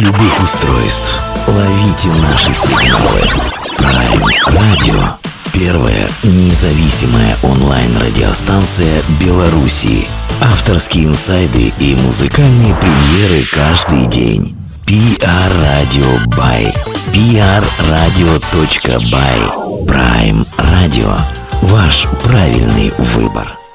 любых устройств. Ловите наши сигналы. Prime Radio. Первая независимая онлайн-радиостанция Беларуси. Авторские инсайды и музыкальные премьеры каждый день. PR Radio by prradio.by Prime Radio. Ваш правильный выбор.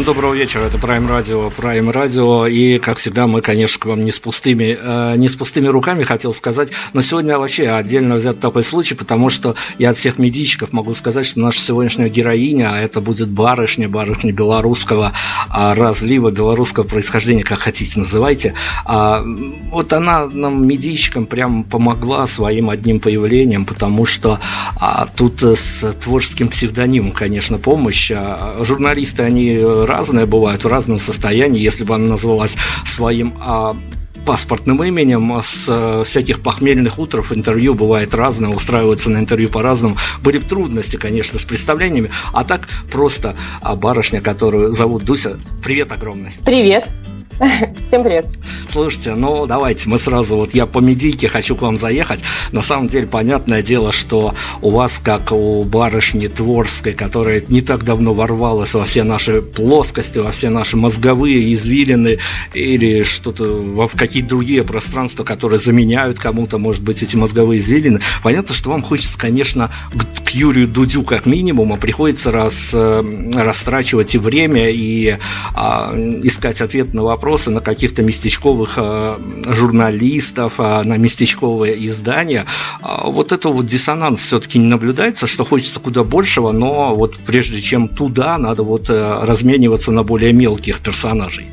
Всем доброго вечера, это Prime Radio, Prime Radio, и, как всегда, мы, конечно, к вам не с пустыми, э, не с пустыми руками, хотел сказать, но сегодня вообще отдельно взят такой случай, потому что я от всех медийщиков могу сказать, что наша сегодняшняя героиня, а это будет барышня, барышня белорусского а, разлива, белорусского происхождения, как хотите называйте, а, вот она нам, медийщикам, прям помогла своим одним появлением, потому что а, тут с творческим псевдонимом, конечно, помощь, а, журналисты, они э, разные бывают, в разном состоянии. Если бы она называлась своим а, паспортным именем, с а, всяких похмельных утров интервью бывает разное, устраиваются на интервью по-разному. Были бы трудности, конечно, с представлениями, а так просто а барышня, которую зовут Дуся, привет огромный. Привет. Всем привет. Слушайте, ну давайте мы сразу, вот я по медийке хочу к вам заехать. На самом деле, понятное дело, что у вас, как у барышни Творской, которая не так давно ворвалась во все наши плоскости, во все наши мозговые извилины или что-то в какие-то другие пространства, которые заменяют кому-то, может быть, эти мозговые извилины. Понятно, что вам хочется, конечно, к Юрию Дудю как минимум, а приходится раз, э, растрачивать и время, и а, искать ответ на вопросы на каких-то местечковых а, журналистов, а, на местечковые издания. А, вот это вот диссонанс все-таки не наблюдается, что хочется куда большего, но вот прежде чем туда, надо вот а, размениваться на более мелких персонажей.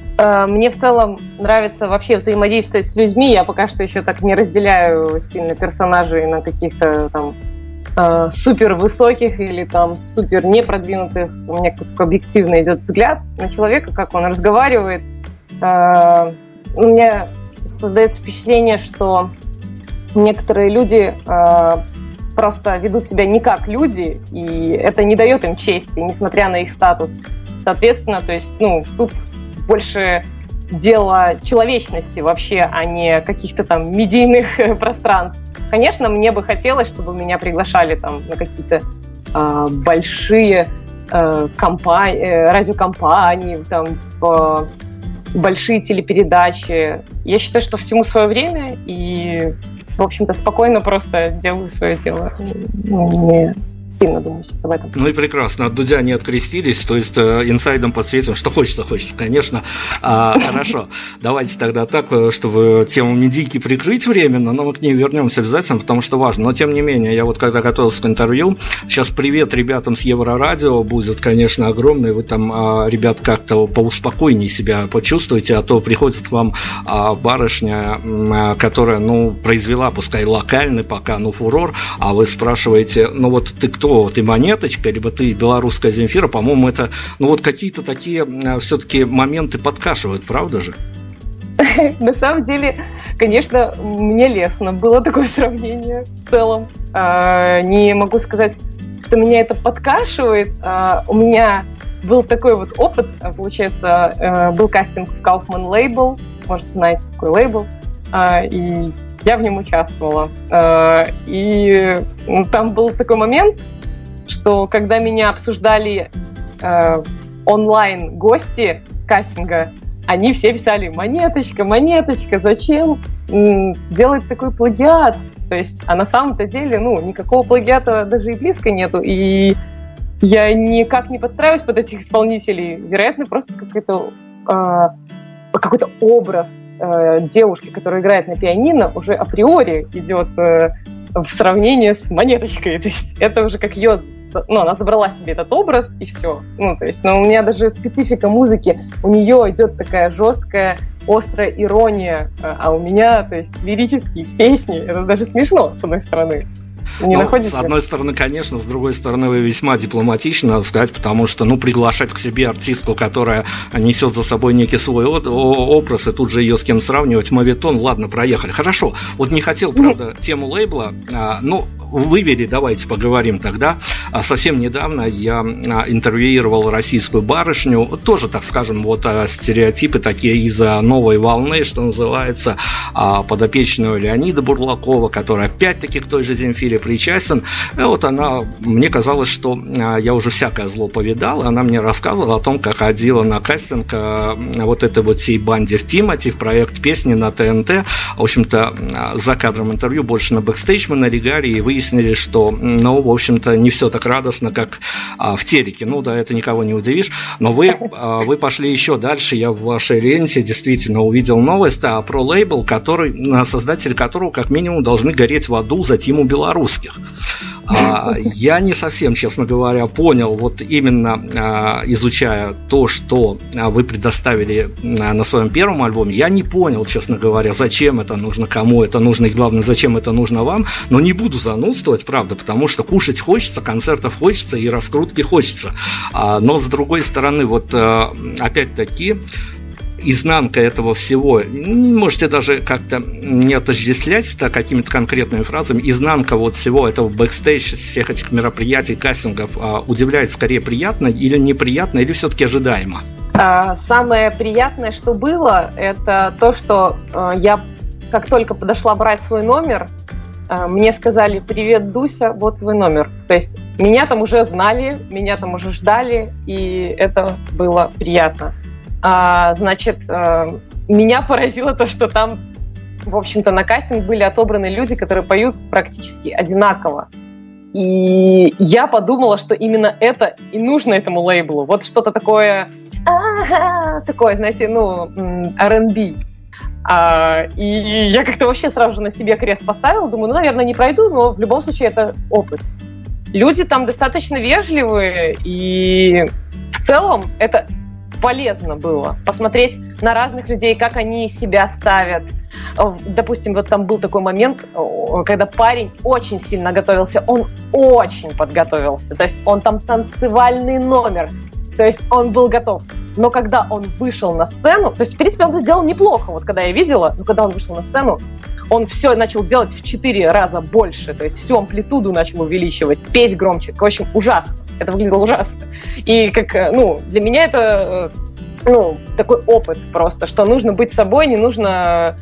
Мне в целом нравится вообще взаимодействовать с людьми. Я пока что еще так не разделяю сильно персонажей на каких-то там э, супер высоких или там супер непродвинутых. У меня такой объективно идет взгляд на человека, как он разговаривает. Э, у меня создается впечатление, что некоторые люди э, просто ведут себя не как люди, и это не дает им чести, несмотря на их статус. Соответственно, то есть, ну, тут больше дело человечности вообще, а не каких-то там медийных пространств. Конечно, мне бы хотелось, чтобы меня приглашали там на какие-то э, большие э, компании, э, радиокомпании, там, э, большие телепередачи. Я считаю, что всему свое время, и, в общем-то, спокойно просто делаю свое дело. Не сильно думающиеся в этом. Ну и прекрасно, от Дудя не открестились, то есть э, инсайдом подсветим, что хочется, хочется, конечно. А, хорошо, давайте тогда так, э, чтобы тему медийки прикрыть временно, но мы к ней вернемся обязательно, потому что важно. Но тем не менее, я вот когда готовился к интервью, сейчас привет ребятам с Еврорадио будет, конечно, огромный, вы там, а, ребят, как-то поуспокойнее себя почувствуете, а то приходит вам а, барышня, а, которая, ну, произвела, пускай локальный пока, ну, фурор, а вы спрашиваете, ну вот ты кто ты монеточка, либо ты белорусская Земфира, по-моему, это, ну вот какие-то такие все-таки моменты подкашивают, правда же? На самом деле, конечно, мне лестно было такое сравнение в целом. А, не могу сказать, что меня это подкашивает. А, у меня был такой вот опыт, получается, э, был кастинг в Kaufman Label, может, знаете такой лейбл, а, и я в нем участвовала. Э, и там был такой момент, что когда меня обсуждали э, онлайн гости кастинга, они все писали «Монеточка, монеточка, зачем делать такой плагиат?» То есть, а на самом-то деле, ну, никакого плагиата даже и близко нету, и я никак не подстраиваюсь под этих исполнителей. Вероятно, просто какой-то э, какой-то образ э, девушки, которая играет на пианино, уже априори идет э, в сравнении с монеточкой. То есть это уже как ее ну, она забрала себе этот образ, и все. Ну, то есть, но ну, у меня даже специфика музыки, у нее идет такая жесткая, острая ирония, а у меня, то есть, лирические песни, это даже смешно, с одной стороны. Не ну, находите? С одной стороны, конечно, с другой стороны, вы весьма дипломатичны, надо сказать, потому что, ну, приглашать к себе артистку, которая несет за собой некий свой образ, и тут же ее с кем сравнивать, мавитон, ладно, проехали. Хорошо, вот не хотел, правда, тему лейбла, а, ну, вывели, давайте поговорим тогда. А совсем недавно я а, интервьюировал российскую барышню, тоже, так скажем, вот а, стереотипы такие из-за новой волны, что называется, подопечную Леонида Бурлакова, которая опять-таки к той же Земфире причастен. И вот она, мне казалось, что я уже всякое зло повидал, и она мне рассказывала о том, как ходила на кастинг вот этой вот всей банде в Тимати, в проект песни на ТНТ. В общем-то, за кадром интервью больше на бэкстейдж мы налегали, и вы выяснили, что, ну, в общем-то, не все так радостно, как в телеке. Ну, да, это никого не удивишь. Но вы, а, вы пошли еще дальше. Я в вашей ленте действительно увидел новость а, про лейбл, который, создатели которого, как минимум, должны гореть в аду за Тиму Белорусских. А, я не совсем, честно говоря, понял, вот именно а, изучая то, что а, вы предоставили на своем первом альбоме, я не понял, честно говоря, зачем это нужно, кому это нужно и, главное, зачем это нужно вам, но не буду занудствовать, правда, потому что кушать хочется, концертов хочется и раскрутки хочется. Но, с другой стороны, вот опять-таки, изнанка этого всего, можете даже как-то не отождествлять это какими-то конкретными фразами, изнанка вот всего этого бэкстейдж, всех этих мероприятий, кастингов а, удивляет скорее приятно или неприятно, или все-таки ожидаемо? А, самое приятное, что было, это то, что э, я как только подошла брать свой номер, мне сказали «Привет, Дуся, вот твой номер». То есть меня там уже знали, меня там уже ждали, и это было приятно. А, значит, э, меня поразило то, что там, в общем-то, на кастинг были отобраны люди, которые поют практически одинаково. И я подумала, что именно это и нужно этому лейблу. Вот что-то такое, такое, знаете, ну, R&B. А, и я как-то вообще сразу же на себе крест поставила, думаю, ну, наверное, не пройду, но в любом случае это опыт. Люди там достаточно вежливые, и в целом это полезно было посмотреть на разных людей, как они себя ставят. Допустим, вот там был такой момент, когда парень очень сильно готовился, он очень подготовился. То есть он там танцевальный номер, то есть он был готов. Но когда он вышел на сцену, то есть, в принципе, он это делал неплохо, вот когда я видела, но когда он вышел на сцену, он все начал делать в четыре раза больше, то есть всю амплитуду начал увеличивать, петь громче. В общем, ужасно. Это выглядело ужасно. И как, э, ну, для меня это, э, ну, такой опыт просто, что нужно быть собой, не нужно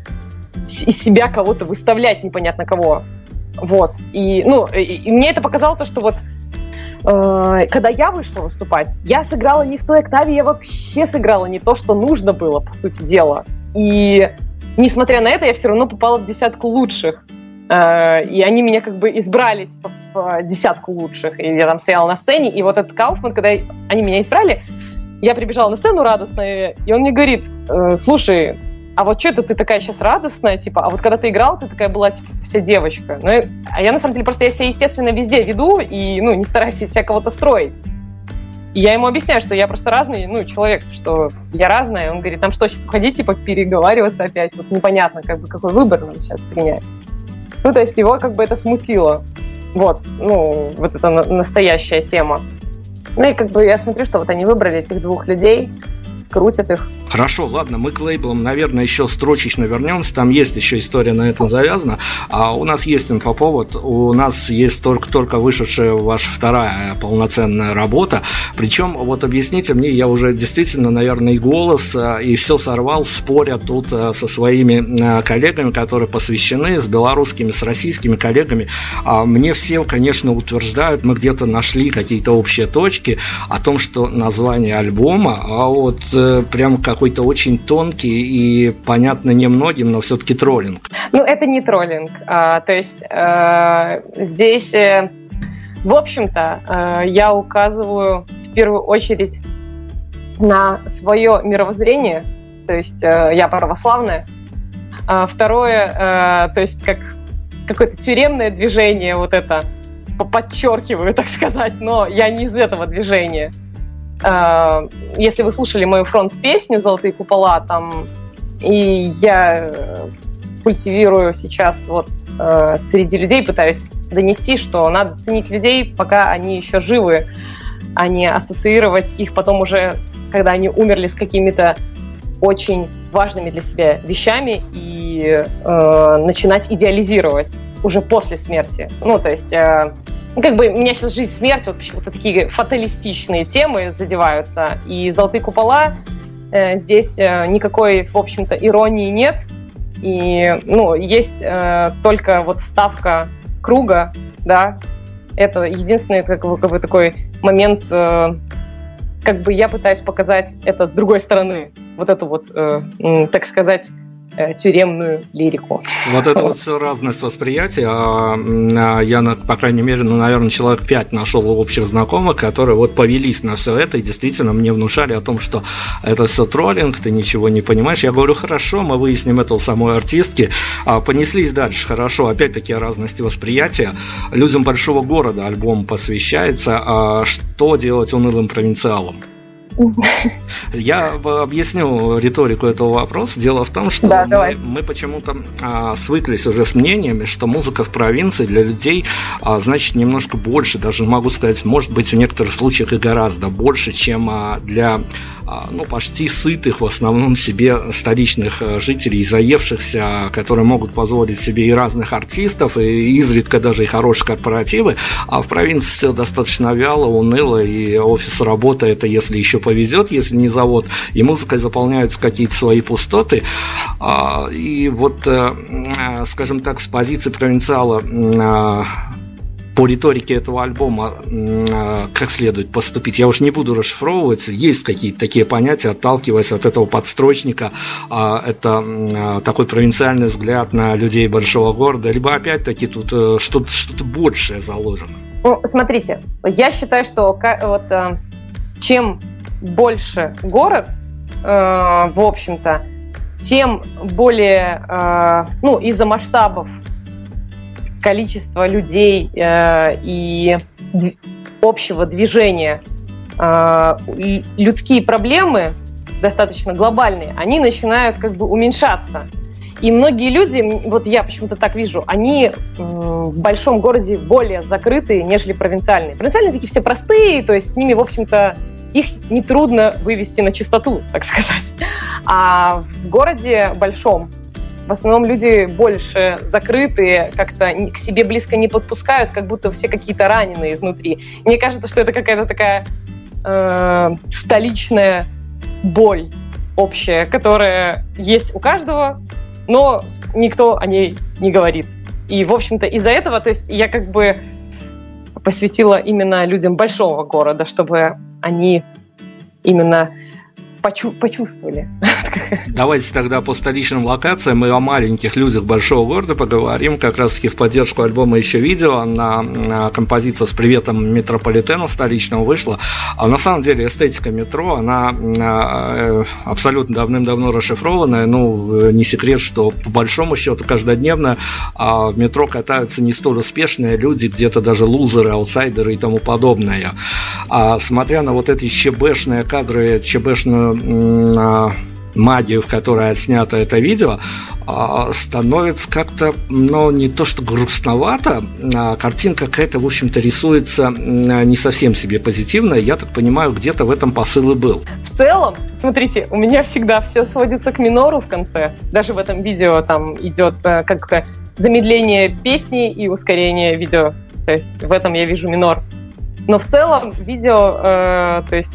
из себя кого-то выставлять непонятно кого. Вот. И, ну, и, и мне это показало то, что вот э, когда я вышла выступать, я сыграла не в той октаве, я вообще сыграла не то, что нужно было, по сути дела. И несмотря на это, я все равно попала в десятку лучших. Э, и они меня как бы избрали типа, в десятку лучших. И я там стояла на сцене, и вот этот Кауфман, когда они меня избрали, я прибежала на сцену радостная, и он мне говорит, э, слушай, а вот что это ты такая сейчас радостная, типа, а вот когда ты играл, ты такая была, типа, вся девочка. Ну, а я, на самом деле, просто я себя, естественно, везде веду и, ну, не стараюсь из себя кого-то строить. И я ему объясняю, что я просто разный, ну, человек, что я разная. Он говорит, там что, сейчас уходить, типа, переговариваться опять? Вот непонятно, как бы, какой выбор нам сейчас принять. Ну, то есть его как бы это смутило. Вот, ну, вот это настоящая тема. Ну и как бы я смотрю, что вот они выбрали этих двух людей, крутят их. Хорошо, ладно, мы к лейблам, наверное, еще строчечно вернемся. Там есть еще история на этом завязана. А у нас есть инфоповод, у нас есть только-только вышедшая ваша вторая полноценная работа. Причем, вот объясните мне, я уже действительно, наверное, и голос, а, и все сорвал, споря тут а, со своими а, коллегами, которые посвящены, с белорусскими, с российскими коллегами. Мне все, конечно, утверждают, мы где-то нашли какие-то общие точки о том, что название альбома, а вот прям какой-то очень тонкий и понятно немногим, но все-таки троллинг. Ну, это не троллинг. А, то есть э, здесь, э, в общем-то, э, я указываю в первую очередь на свое мировоззрение, то есть э, я православная. А второе, э, то есть как какое-то тюремное движение, вот это подчеркиваю, так сказать, но я не из этого движения. Э, если вы слушали мою фронт-песню «Золотые купола», там, и я э, культивирую сейчас вот э, среди людей, пытаюсь донести, что надо ценить людей, пока они еще живы, а не ассоциировать их потом уже, когда они умерли с какими-то очень важными для себя вещами и э, начинать идеализировать уже после смерти. Ну, то есть э, как бы меня сейчас жизнь, смерть, вот почему-то такие фаталистичные темы задеваются. И «Золотые купола» э, здесь э, никакой, в общем-то, иронии нет. И, ну, есть э, только вот вставка круга, да, это единственный как бы, как бы такой момент, э, как бы я пытаюсь показать это с другой стороны, вот эту вот, э, так сказать, тюремную лирику. Вот это вот все разность восприятия. А, а, я, по крайней мере, ну, наверное, человек пять нашел общих знакомых, которые вот повелись на все это и действительно мне внушали о том, что это все троллинг, ты ничего не понимаешь. Я говорю, хорошо, мы выясним это у самой артистки. А, понеслись дальше, хорошо. Опять-таки разности восприятия. Людям большого города альбом посвящается. Что делать унылым провинциалам? Я объясню риторику этого вопроса. Дело в том, что да, мы, мы почему-то а, свыклись уже с мнениями, что музыка в провинции для людей а, значит немножко больше, даже могу сказать, может быть в некоторых случаях и гораздо больше, чем а, для а, ну, почти сытых в основном себе столичных а, жителей, заевшихся, которые могут позволить себе и разных артистов, и изредка даже и хорошие корпоративы, а в провинции все достаточно вяло, уныло, и офис работы это если еще повезет, если не завод, и музыкой заполняются какие-то свои пустоты. А, и вот, э, э, скажем так, с позиции провинциала э, по риторике этого альбома как следует поступить. Я уж не буду расшифровывать, есть какие-то такие понятия, отталкиваясь от этого подстрочника. А, это такой провинциальный взгляд на людей большого города, либо опять-таки тут что-то что большее заложено. Ну, смотрите, я считаю, что вот чем больше город, в общем-то, тем более, э, ну, из-за масштабов количества людей э, и общего движения э, людские проблемы достаточно глобальные, они начинают как бы уменьшаться. И многие люди, вот я почему-то так вижу, они в большом городе более закрытые, нежели провинциальные. Провинциальные такие все простые, то есть с ними, в общем-то, их нетрудно вывести на чистоту, так сказать. А в городе большом в основном люди больше закрытые, как-то к себе близко не подпускают, как будто все какие-то раненые изнутри. Мне кажется, что это какая-то такая э, столичная боль общая, которая есть у каждого, но никто о ней не говорит. И, в общем-то, из-за этого, то есть я как бы посвятила именно людям большого города, чтобы они именно почу почувствовали. Давайте тогда по столичным локациям мы о маленьких людях большого города поговорим. Как раз таки в поддержку альбома еще видео на, композицию с приветом метрополитену столичного вышла. А на самом деле эстетика метро, она э, абсолютно давным-давно расшифрованная. Ну, не секрет, что по большому счету каждодневно а в метро катаются не столь успешные люди, где-то даже лузеры, аутсайдеры и тому подобное. А смотря на вот эти ЧБшные кадры, ЧБшную магию, в которой отснято это видео, а, становится как-то, ну, не то что грустновато, а картинка какая-то, в общем-то, рисуется не совсем себе позитивная. Я так понимаю, где-то в этом посыл и был. В целом, смотрите, у меня всегда все сводится к минору в конце. Даже в этом видео там идет э, как замедление песни и ускорение видео. То есть в этом я вижу минор. Но в целом видео, э, то есть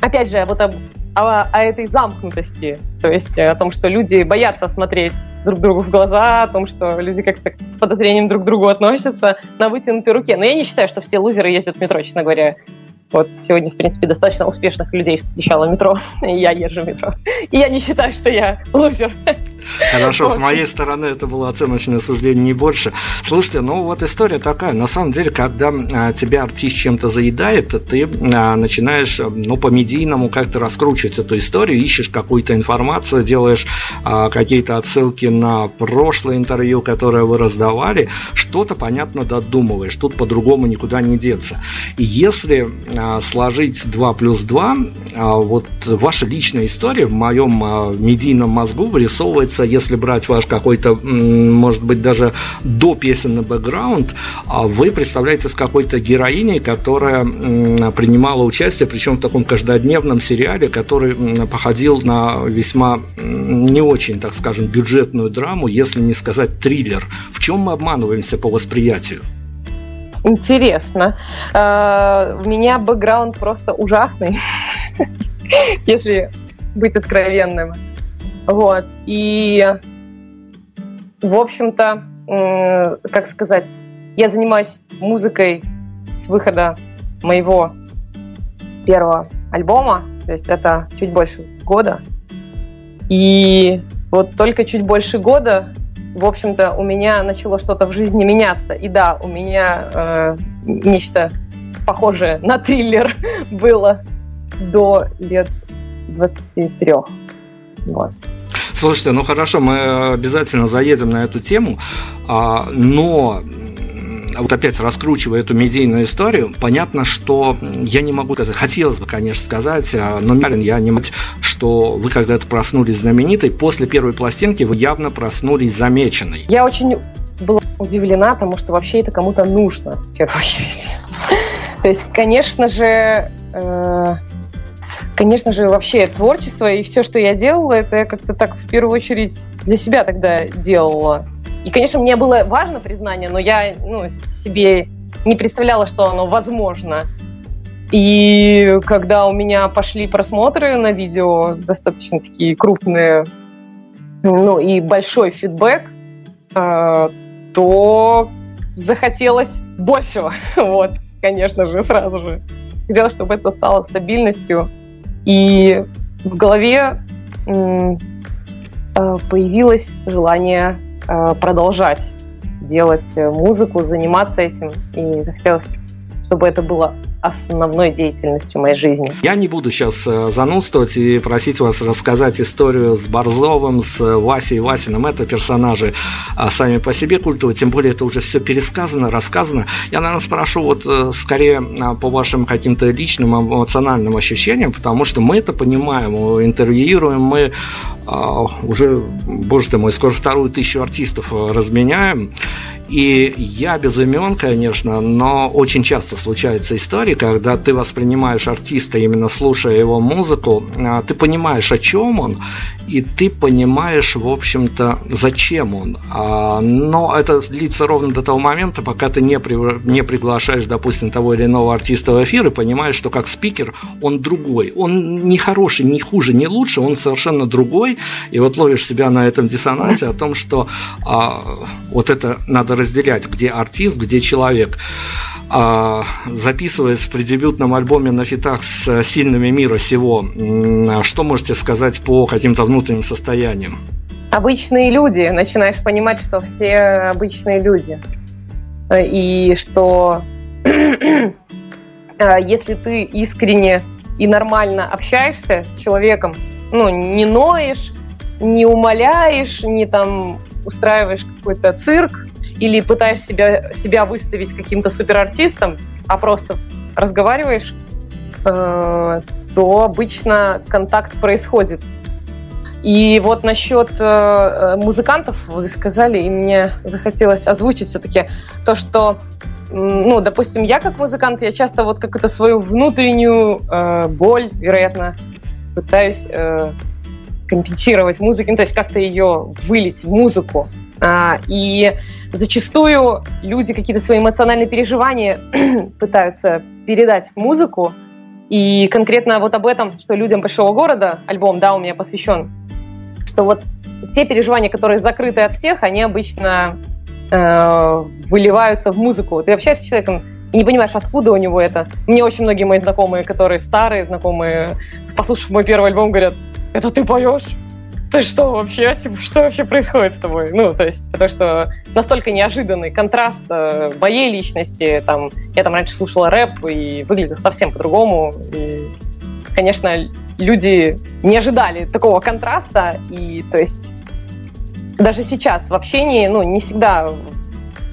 опять же, вот об, о, о этой замкнутости, то есть о том, что люди боятся смотреть друг другу в глаза, о том, что люди как-то с подозрением друг к другу относятся на вытянутой руке. Но я не считаю, что все лузеры ездят в метро, честно говоря. Вот сегодня, в принципе, достаточно успешных людей встречала метро, и я езжу в метро. И я не считаю, что я лузер. Хорошо, с моей стороны это было оценочное суждение не больше. Слушайте, ну вот история такая. На самом деле, когда а, тебя артист чем-то заедает, ты а, начинаешь, ну, по-медийному как-то раскручивать эту историю, ищешь какую-то информацию, делаешь а, какие-то отсылки на прошлое интервью, которое вы раздавали, что-то, понятно, додумываешь. Тут по-другому никуда не деться. И если а, сложить 2 плюс 2, а, вот ваша личная история в моем а, медийном мозгу вырисовывается, если брать ваш какой-то, может быть, даже до песенный бэкграунд, вы представляете с какой-то героиней, которая принимала участие, причем в таком каждодневном сериале, который походил на весьма не очень, так скажем, бюджетную драму, если не сказать триллер. В чем мы обманываемся по восприятию? Интересно. Э, у меня бэкграунд просто ужасный, если быть откровенным. Вот. И, в общем-то, как сказать, я занимаюсь музыкой с выхода моего первого альбома, то есть это чуть больше года. И вот только чуть больше года в общем-то, у меня начало что-то в жизни меняться. И да, у меня э, нечто похожее на триллер было до лет 23. Вот. Слушайте, ну хорошо, мы обязательно заедем на эту тему, а, но вот опять раскручивая эту медийную историю, понятно, что я не могу сказать, хотелось бы, конечно, сказать, а, но я не могу, что вы когда-то проснулись знаменитой, после первой пластинки вы явно проснулись замеченной. Я очень была удивлена тому, что вообще это кому-то нужно, в первую очередь. То есть, конечно же, э, конечно же, вообще творчество и все, что я делала, это я как-то так в первую очередь для себя тогда делала. И, конечно, мне было важно признание, но я ну, себе не представляла, что оно возможно. И когда у меня пошли просмотры на видео, достаточно такие крупные, ну и большой фидбэк, э, то захотелось большего. Вот, конечно же, сразу же. Хотелось, чтобы это стало стабильностью. И в голове э, появилось желание э, продолжать делать музыку, заниматься этим. И захотелось, чтобы это было основной деятельностью моей жизни. Я не буду сейчас э, занудствовать и просить вас рассказать историю с Борзовым, с Васей Васиным. Это персонажи а, сами по себе культовые, тем более это уже все пересказано, рассказано. Я, наверное, спрошу вот э, скорее а, по вашим каким-то личным эмоциональным ощущениям, потому что мы это понимаем, интервьюируем, мы а, уже, боже ты мой, скоро вторую тысячу артистов э, разменяем. И я без имен, конечно, но очень часто случаются истории, когда ты воспринимаешь артиста, именно слушая его музыку, а, ты понимаешь, о чем он, и ты понимаешь, в общем-то, зачем он. А, но это длится ровно до того момента, пока ты не, при, не приглашаешь, допустим, того или иного артиста в эфир и понимаешь, что как спикер он другой. Он не хороший, не хуже, не лучше, он совершенно другой. И вот ловишь себя на этом диссонансе о том, что а, вот это надо разделять, где артист, где человек. А, записываясь в преддебютном альбоме на фитах с сильными мира сего, что можете сказать по каким-то внутренним состояниям? Обычные люди. Начинаешь понимать, что все обычные люди. И что а, если ты искренне и нормально общаешься с человеком, ну, не ноешь, не умоляешь, не там устраиваешь какой-то цирк, или пытаешься себя, себя выставить каким-то суперартистом, а просто разговариваешь, э, то обычно контакт происходит. И вот насчет э, музыкантов вы сказали, и мне захотелось озвучить все-таки то, что, ну, допустим, я как музыкант, я часто вот какую-то свою внутреннюю э, боль, вероятно, пытаюсь э, компенсировать музыкой, ну, то есть как-то ее вылить в музыку. А, и зачастую люди какие-то свои эмоциональные переживания пытаются передать в музыку. И конкретно вот об этом, что людям большого города, альбом, да, у меня посвящен, что вот те переживания, которые закрыты от всех, они обычно э, выливаются в музыку. Ты общаешься с человеком и не понимаешь, откуда у него это. Мне очень многие мои знакомые, которые старые знакомые, послушав мой первый альбом, говорят, это ты поешь? Ты что вообще, типа, что вообще происходит с тобой? Ну, то есть, потому что настолько неожиданный контраст э, моей личности, там, я там раньше слушала рэп и выглядел совсем по-другому, и, конечно, люди не ожидали такого контраста, и, то есть, даже сейчас в общении, ну, не всегда,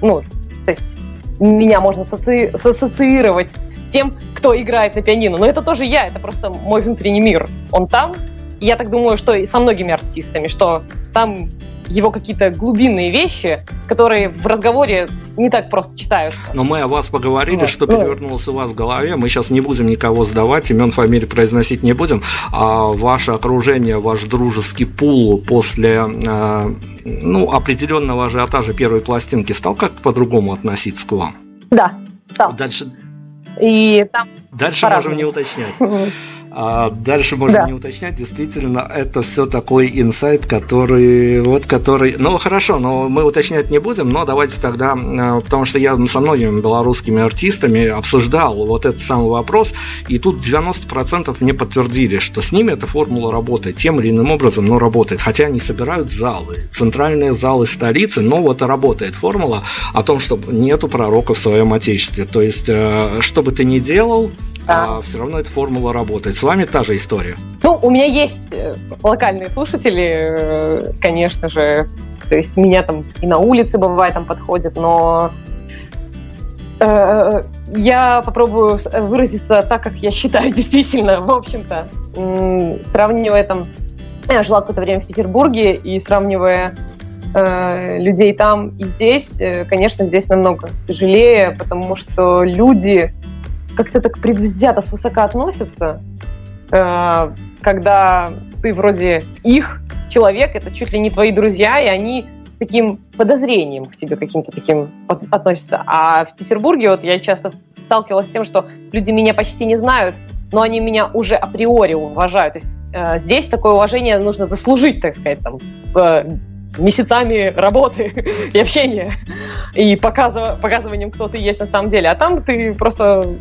ну, то есть, меня можно сассоциировать тем, кто играет на пианино, но это тоже я, это просто мой внутренний мир, он там, я так думаю, что и со многими артистами, что там его какие-то глубинные вещи, которые в разговоре не так просто читаются. Но мы о вас поговорили, вот. что ну. перевернулось у вас в голове. Мы сейчас не будем никого сдавать, имен, фамилий произносить не будем. А ваше окружение, ваш дружеский пул после э, ну, определенного ажиотажа первой пластинки стал как по-другому относиться к вам? Да, стал. Дальше, и там Дальше можем не уточнять. А дальше можно да. не уточнять, действительно, это все такой инсайт, который, вот который, ну хорошо, но мы уточнять не будем, но давайте тогда, а, потому что я со многими белорусскими артистами обсуждал вот этот самый вопрос, и тут 90% мне подтвердили, что с ними эта формула работает тем или иным образом, но работает, хотя они собирают залы, центральные залы столицы, но вот работает формула о том, что нету пророка в своем отечестве, то есть, э, что бы ты ни делал, да. а все равно эта формула работает. С вами та же история. Ну, у меня есть э, локальные слушатели, э, конечно же. То есть меня там и на улице бывает там подходят, но э, я попробую выразиться так, как я считаю действительно, в общем-то, сравнивая там, я жила какое-то время в Петербурге и сравнивая людей там и здесь, конечно, здесь намного тяжелее, потому что люди как-то так предвзято свысока относятся, э, когда ты вроде их человек, это чуть ли не твои друзья, и они таким подозрением к тебе каким-то таким относятся. А в Петербурге вот я часто сталкивалась с тем, что люди меня почти не знают, но они меня уже априори уважают. То есть э, здесь такое уважение нужно заслужить, так сказать, там, э, месяцами работы и общения и показыв... показыванием, кто ты есть на самом деле. А там ты просто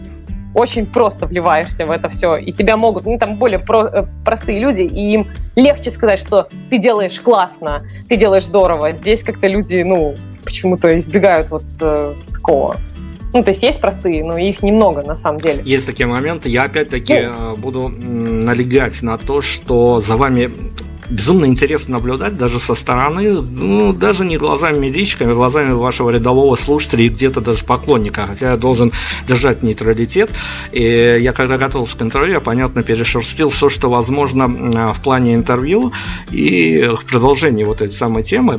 очень просто вливаешься в это все, и тебя могут, ну, там более про, э, простые люди, и им легче сказать, что ты делаешь классно, ты делаешь здорово. Здесь как-то люди, ну, почему-то избегают вот э, такого. Ну, то есть есть простые, но их немного на самом деле. Есть такие моменты. Я опять-таки ну, э, буду налегать на то, что за вами безумно интересно наблюдать даже со стороны, ну, даже не глазами медичками, а глазами вашего рядового слушателя и где-то даже поклонника, хотя я должен держать нейтралитет. И я когда готовился к интервью, я, понятно, перешерстил все, что возможно в плане интервью, и в продолжении вот этой самой темы а,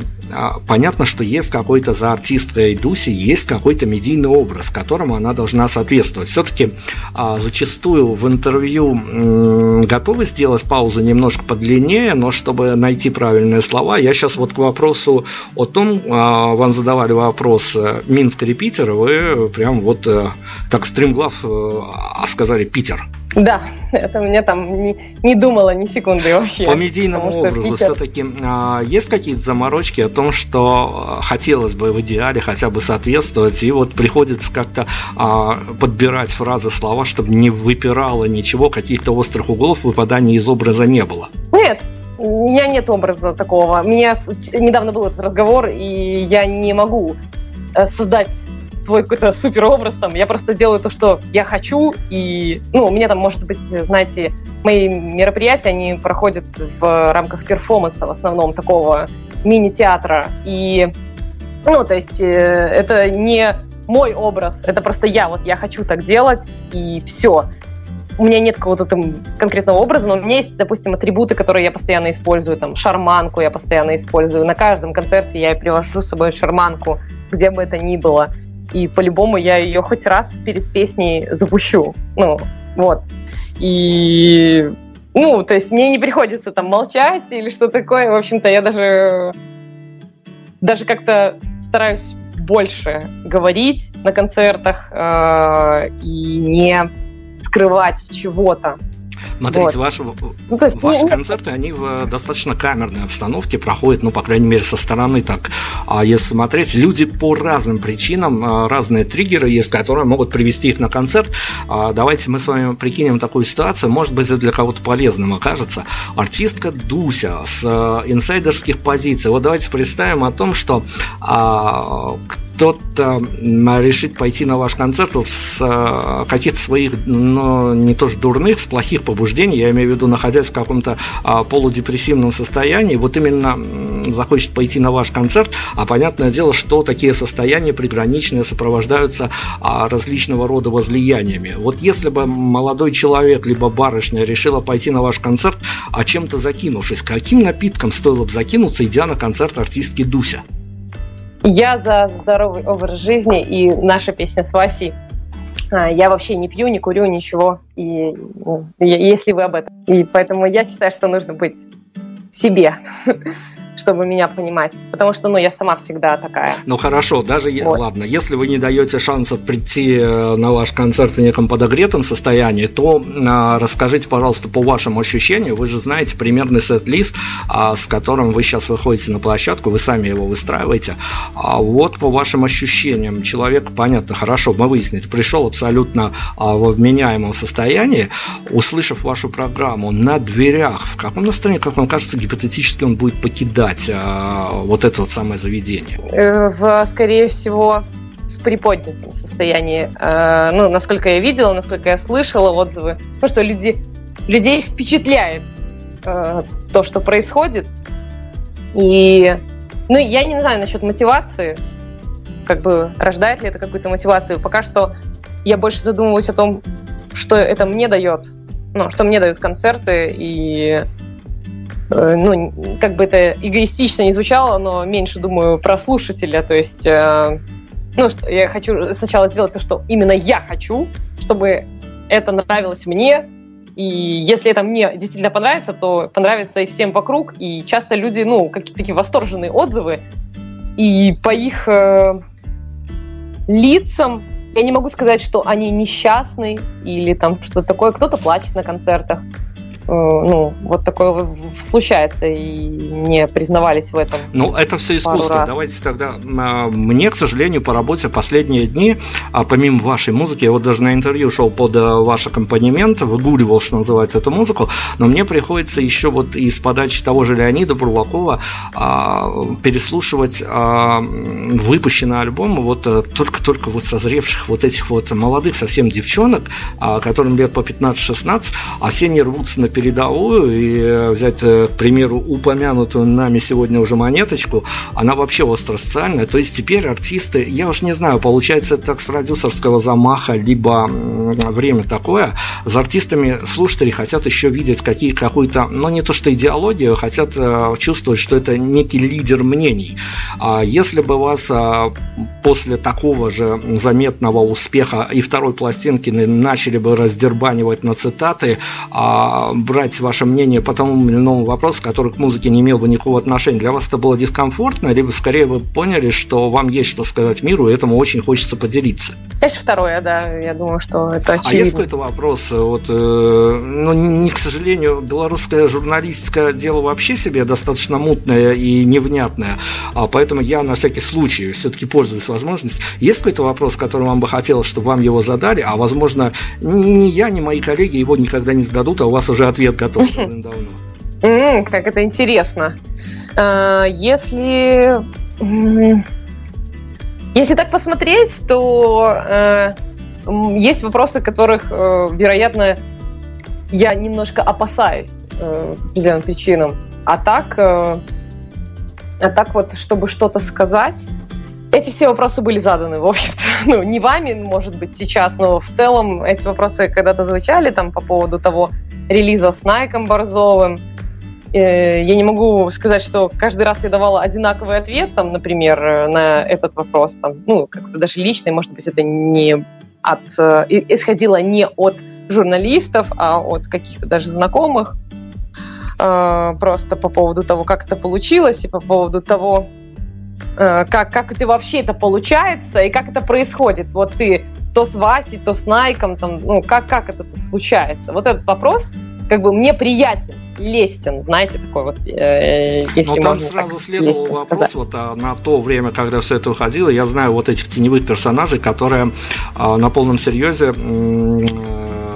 понятно, что есть какой-то за артисткой Дуси, есть какой-то медийный образ, которому она должна соответствовать. Все-таки а, зачастую в интервью готовы сделать паузу немножко подлиннее, но чтобы найти правильные слова. Я сейчас вот к вопросу о том, а, вам задавали вопрос э, Минск или Питер, вы прям вот э, так стримглав э, сказали Питер. Да, это мне там не, не думала ни секунды вообще. По медийному образу все-таки а, есть какие-то заморочки о том, что хотелось бы в идеале хотя бы соответствовать, и вот приходится как-то а, подбирать фразы, слова, чтобы не выпирало ничего, каких-то острых углов выпадания из образа не было. Нет, у меня нет образа такого. У меня недавно был этот разговор, и я не могу э, создать свой какой-то супер образ там. Я просто делаю то, что я хочу, и, ну, у меня там, может быть, знаете, мои мероприятия, они проходят в рамках перформанса, в основном такого мини-театра, и, ну, то есть э, это не мой образ, это просто я, вот я хочу так делать, и все у меня нет какого-то там конкретного образа, но у меня есть, допустим, атрибуты, которые я постоянно использую, там, шарманку я постоянно использую. На каждом концерте я привожу с собой шарманку, где бы это ни было. И по-любому я ее хоть раз перед песней запущу. Ну, вот. И ну, то есть мне не приходится там молчать или что такое. В общем-то, я даже даже как-то стараюсь больше говорить на концертах э, и не скрывать чего-то. Смотрите, вот. ваши, ну, есть, ваши ну, концерты, они в достаточно камерной обстановке проходят, ну, по крайней мере, со стороны так. А если смотреть, люди по разным причинам, а, разные триггеры есть, которые могут привести их на концерт. А, давайте мы с вами прикинем такую ситуацию, может быть, это для кого-то полезным окажется. Артистка Дуся с а, инсайдерских позиций. Вот давайте представим о том, что кто-то решит пойти на ваш концерт с э, каких-то своих, ну, не то что дурных, с плохих побуждений, я имею в виду, находясь в каком-то а, полудепрессивном состоянии, вот именно захочет пойти на ваш концерт, а понятное дело, что такие состояния приграничные сопровождаются а, различного рода возлияниями. Вот если бы молодой человек, либо барышня решила пойти на ваш концерт, а чем-то закинувшись, каким напитком стоило бы закинуться, идя на концерт артистки Дуся? Я за здоровый образ жизни и наша песня с Васей. А, я вообще не пью, не курю, ничего. И ну, если вы об этом. И поэтому я считаю, что нужно быть себе. чтобы меня понимать. Потому что, ну, я сама всегда такая. Ну, хорошо, даже, вот. ладно, если вы не даете шанса прийти э, на ваш концерт в неком подогретом состоянии, то а, расскажите, пожалуйста, по вашим ощущениям, вы же знаете примерный сет-лист, а, с которым вы сейчас выходите на площадку, вы сами его выстраиваете. А вот по вашим ощущениям, человек, понятно, хорошо, мы выяснили, пришел абсолютно а, в вменяемом состоянии, услышав вашу программу на дверях, в каком настроении, как вам кажется, гипотетически он будет покидать назвать а, вот это вот самое заведение? Э, в, скорее всего, в приподнятом состоянии. А, ну, насколько я видела, насколько я слышала отзывы, ну, что люди, людей впечатляет а, то, что происходит. И, ну, я не знаю насчет мотивации, как бы рождает ли это какую-то мотивацию. Пока что я больше задумываюсь о том, что это мне дает, ну, что мне дают концерты и ну, как бы это эгоистично не звучало, но меньше думаю про слушателя, то есть, э, ну, что я хочу сначала сделать то, что именно я хочу, чтобы это нравилось мне, и если это мне действительно понравится, то понравится и всем вокруг, и часто люди, ну, какие-то такие восторженные отзывы, и по их э, лицам я не могу сказать, что они несчастны или там что-то такое. Кто-то плачет на концертах, Э, ну, вот такое случается и не признавались в этом. Ну, это все искусство. Давайте тогда. А, мне, к сожалению, по работе последние дни, а помимо вашей музыки, я вот даже на интервью шел под э, ваш аккомпанемент, выгуливал, что называется, эту музыку, но мне приходится еще вот из подачи того же Леонида Бурлакова а, переслушивать выпущенный альбом вот э, только-только вот созревших вот этих вот молодых совсем девчонок, которым лет по 15-16, а все не рвутся на передовую и э, взять, э, к примеру, упомянутую нами сегодня уже монеточку, она вообще остросоциальная. То есть теперь артисты, я уж не знаю, получается это так с продюсерского замаха, либо время такое, за артистами слушатели хотят еще видеть какие, какую-то, ну не то что идеологию, хотят э, чувствовать, что это некий лидер мнений. А если бы вас после такого же заметного успеха и второй пластинки начали бы раздербанивать на цитаты, а брать ваше мнение по тому или иному вопросу, который к музыке не имел бы никакого отношения, для вас это было дискомфортно, либо скорее вы поняли, что вам есть что сказать миру, и этому очень хочется поделиться? Конечно, второе, да, я думаю, что это очевидно. А есть какой-то вопрос? Вот, э, ну, не, к сожалению, белорусское журналистское дело вообще себе достаточно мутное и невнятное, а поэтому я на всякий случай все-таки пользуюсь возможностью. Есть какой-то вопрос, который вам бы хотелось, чтобы вам его задали, а возможно, ни, ни я, ни мои коллеги его никогда не зададут, а у вас уже ответ готов давно. Mm, как это интересно. А, если... Если так посмотреть, то э, есть вопросы, которых, э, вероятно, я немножко опасаюсь э, по определенным причинам. А так, а так вот, чтобы что-то сказать, эти все вопросы были заданы, в общем-то, ну, не вами, может быть, сейчас, но в целом эти вопросы когда-то звучали там по поводу того, релиза с Найком Борзовым. Э, я не могу сказать, что каждый раз я давала одинаковый ответ, там, например, э, на этот вопрос, там, ну, как-то даже личный, может быть, это не от, э, исходило не от журналистов, а от каких-то даже знакомых, просто по поводу того, как это получилось, и по поводу того, как, как у тебя вообще это получается, и как это происходит. Вот ты то с Васей, то с Найком, там, ну, как, как это случается? Вот этот вопрос как бы мне приятен, лестен, знаете, такой вот, э, если Но там сразу следовал вопрос, сказать. вот а, на то время, когда все это выходило, я знаю вот этих теневых персонажей, которые а, на полном серьезе э,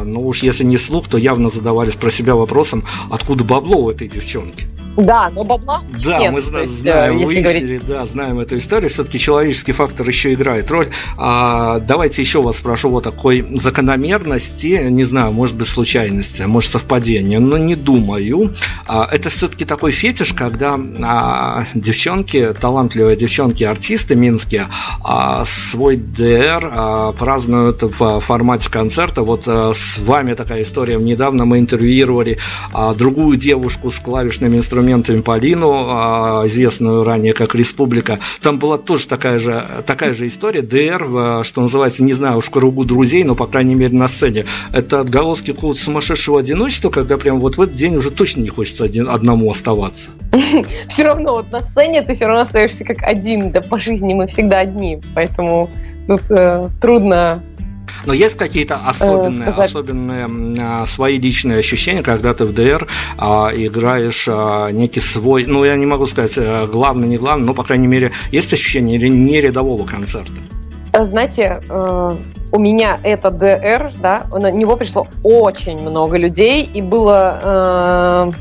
ну уж если не слух, то явно задавались про себя вопросом, откуда бабло у этой девчонки. Да, но бабла Да, нет, мы зна- есть, знаем, выяснили, говорить... да, знаем эту историю. Все-таки человеческий фактор еще играет роль. А, давайте еще вас спрошу вот такой закономерности, не знаю, может быть случайности, может совпадение, но не думаю. А, это все-таки такой фетиш, когда а, девчонки, талантливые девчонки-артисты минские, а, свой ДР а, празднуют в формате концерта. Вот а, с вами такая история. Недавно мы интервьюировали а, другую девушку с клавишными инструментами инструментами Полину, а, известную ранее как Республика. Там была тоже такая же, такая же история, ДР, а, что называется, не знаю уж кругу друзей, но, по крайней мере, на сцене. Это отголоски какого-то сумасшедшего одиночества, когда прям вот в этот день уже точно не хочется один, одному оставаться. Все равно вот на сцене ты все равно остаешься как один, да по жизни мы всегда одни, поэтому тут э, трудно но есть какие-то особенные, э, особенные а, свои личные ощущения, когда ты в ДР а, играешь а, некий свой, ну я не могу сказать э, главный, не главный, но по крайней мере есть ощущение не рядового концерта. Э, знаете, у меня это ДР, да, на него пришло очень много людей, и было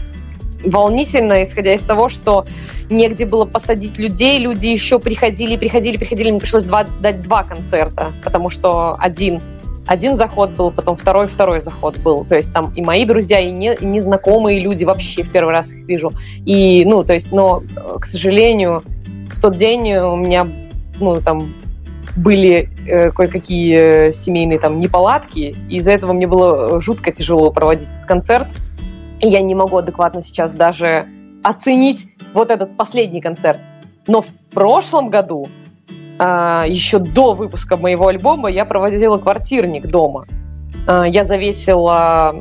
волнительно, исходя из того, что негде было посадить людей, люди еще приходили, приходили, приходили, мне пришлось два, дать два концерта, потому что один один заход был, потом второй, второй заход был. То есть там и мои друзья, и, не, и незнакомые люди вообще в первый раз их вижу. И, ну, то есть, но, к сожалению, в тот день у меня, ну, там, были э, кое-какие э, семейные там неполадки, и из-за этого мне было жутко тяжело проводить этот концерт. И я не могу адекватно сейчас даже оценить вот этот последний концерт. Но в прошлом году, э, еще до выпуска моего альбома, я проводила квартирник дома. Э, я завесила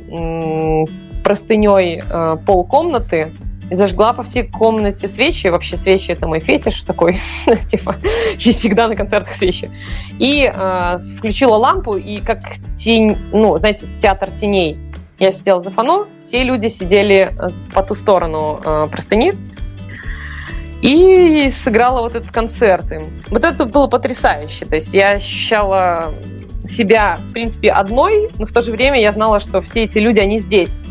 простыней э, пол комнаты, зажгла по всей комнате свечи. Вообще свечи это мой фетиш такой, типа, и всегда на концертах свечи. И э, включила лампу, и как тень, ну, знаете, театр теней. Я сидела за фано, все люди сидели э, по ту сторону э, простыни, и сыграла вот этот концерт им. Вот это было потрясающе. То есть я ощущала себя, в принципе, одной, но в то же время я знала, что все эти люди, они здесь.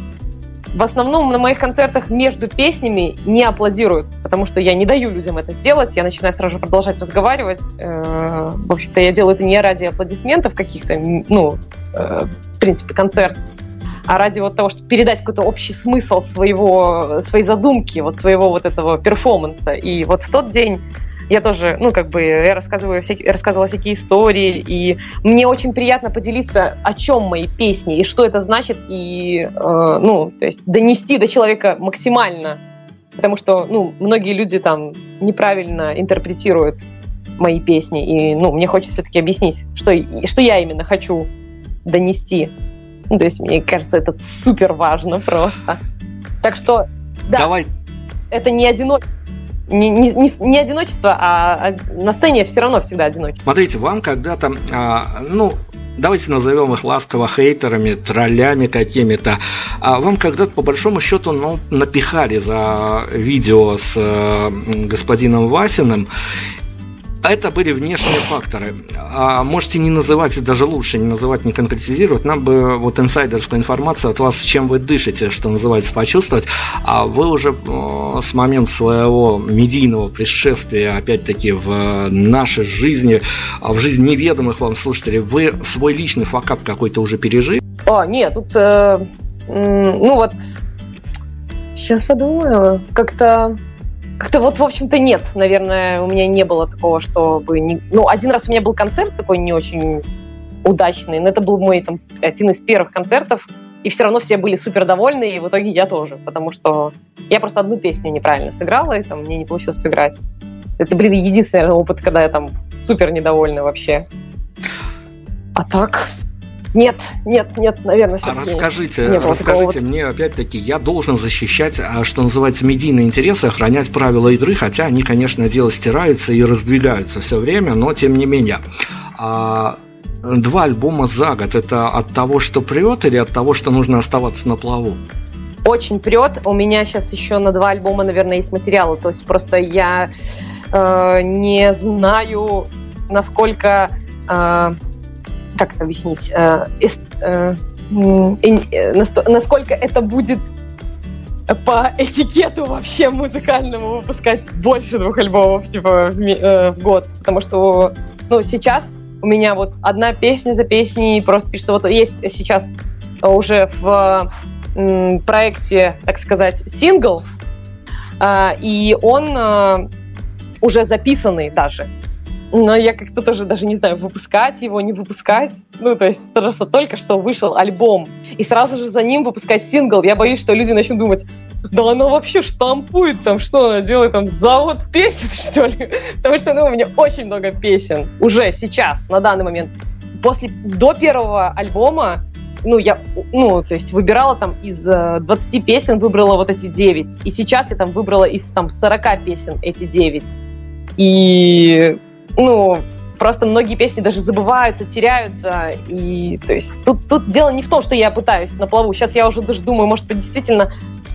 В основном на моих концертах между песнями не аплодируют, потому что я не даю людям это сделать, я начинаю сразу же продолжать разговаривать. Э, в общем-то, я делаю это не ради аплодисментов каких-то, ну, э, в принципе, концерт, а ради вот того, чтобы передать какой-то общий смысл своего, своей задумки, вот своего вот этого перформанса. И вот в тот день я тоже, ну, как бы, я рассказываю всякие, рассказывала всякие истории, и мне очень приятно поделиться, о чем мои песни, и что это значит, и, э, ну, то есть донести до человека максимально, потому что, ну, многие люди там неправильно интерпретируют мои песни, и, ну, мне хочется все-таки объяснить, что, что я именно хочу донести. Ну, то есть, мне кажется, это супер важно просто. Так что, да, Давай. это не одиночество. Не, не, не, одиночество, а, а на сцене все равно всегда одиночество. Смотрите, вам когда-то, а, ну, давайте назовем их ласково хейтерами, троллями какими-то. А вам когда-то, по большому счету, ну, напихали за видео с э, господином Васиным, это были внешние факторы. А можете не называть, даже лучше не называть, не конкретизировать. Нам бы вот инсайдерскую информацию от вас, чем вы дышите, что называется, почувствовать. А вы уже э, с момента своего медийного пришествия, опять-таки, в нашей жизни, а в жизни неведомых вам слушателей, вы свой личный факап какой-то уже пережили? О, нет, тут, э, ну вот, сейчас подумаю, как-то как-то вот, в общем-то, нет. Наверное, у меня не было такого, чтобы... Не... Ну, один раз у меня был концерт такой не очень удачный, но это был мой там, один из первых концертов, и все равно все были супер довольны, и в итоге я тоже, потому что я просто одну песню неправильно сыграла, и там мне не получилось сыграть. Это, блин, единственный наверное, опыт, когда я там супер недовольна вообще. А так, нет, нет, нет, наверное, А расскажите, не расскажите мне, опять-таки, я должен защищать, а, что называется, медийные интересы, охранять правила игры, хотя они, конечно, дело стираются и раздвигаются все время, но тем не менее. А два альбома за год, это от того, что прет, или от того, что нужно оставаться на плаву? Очень прет. У меня сейчас еще на два альбома, наверное, есть материалы. То есть просто я э, не знаю, насколько э, как это объяснить, э, э, э, насколько это будет по этикету вообще музыкальному выпускать больше двух альбомов типа в, э, в год, потому что ну сейчас у меня вот одна песня за песней просто пишется. Вот есть сейчас уже в э, проекте, так сказать, сингл, э, и он э, уже записанный даже но я как-то тоже даже не знаю, выпускать его, не выпускать. Ну, то есть, потому что только что вышел альбом, и сразу же за ним выпускать сингл. Я боюсь, что люди начнут думать, да она вообще штампует там, что она делает там, завод песен, что ли? Потому что, ну, у меня очень много песен уже сейчас, на данный момент. После, до первого альбома ну, я, ну, то есть выбирала там из 20 э, песен, выбрала вот эти 9. И сейчас я там выбрала из там 40 песен эти 9. И ну, просто многие песни даже забываются, теряются. И то есть тут, тут дело не в том, что я пытаюсь на плаву. Сейчас я уже даже думаю, может быть, действительно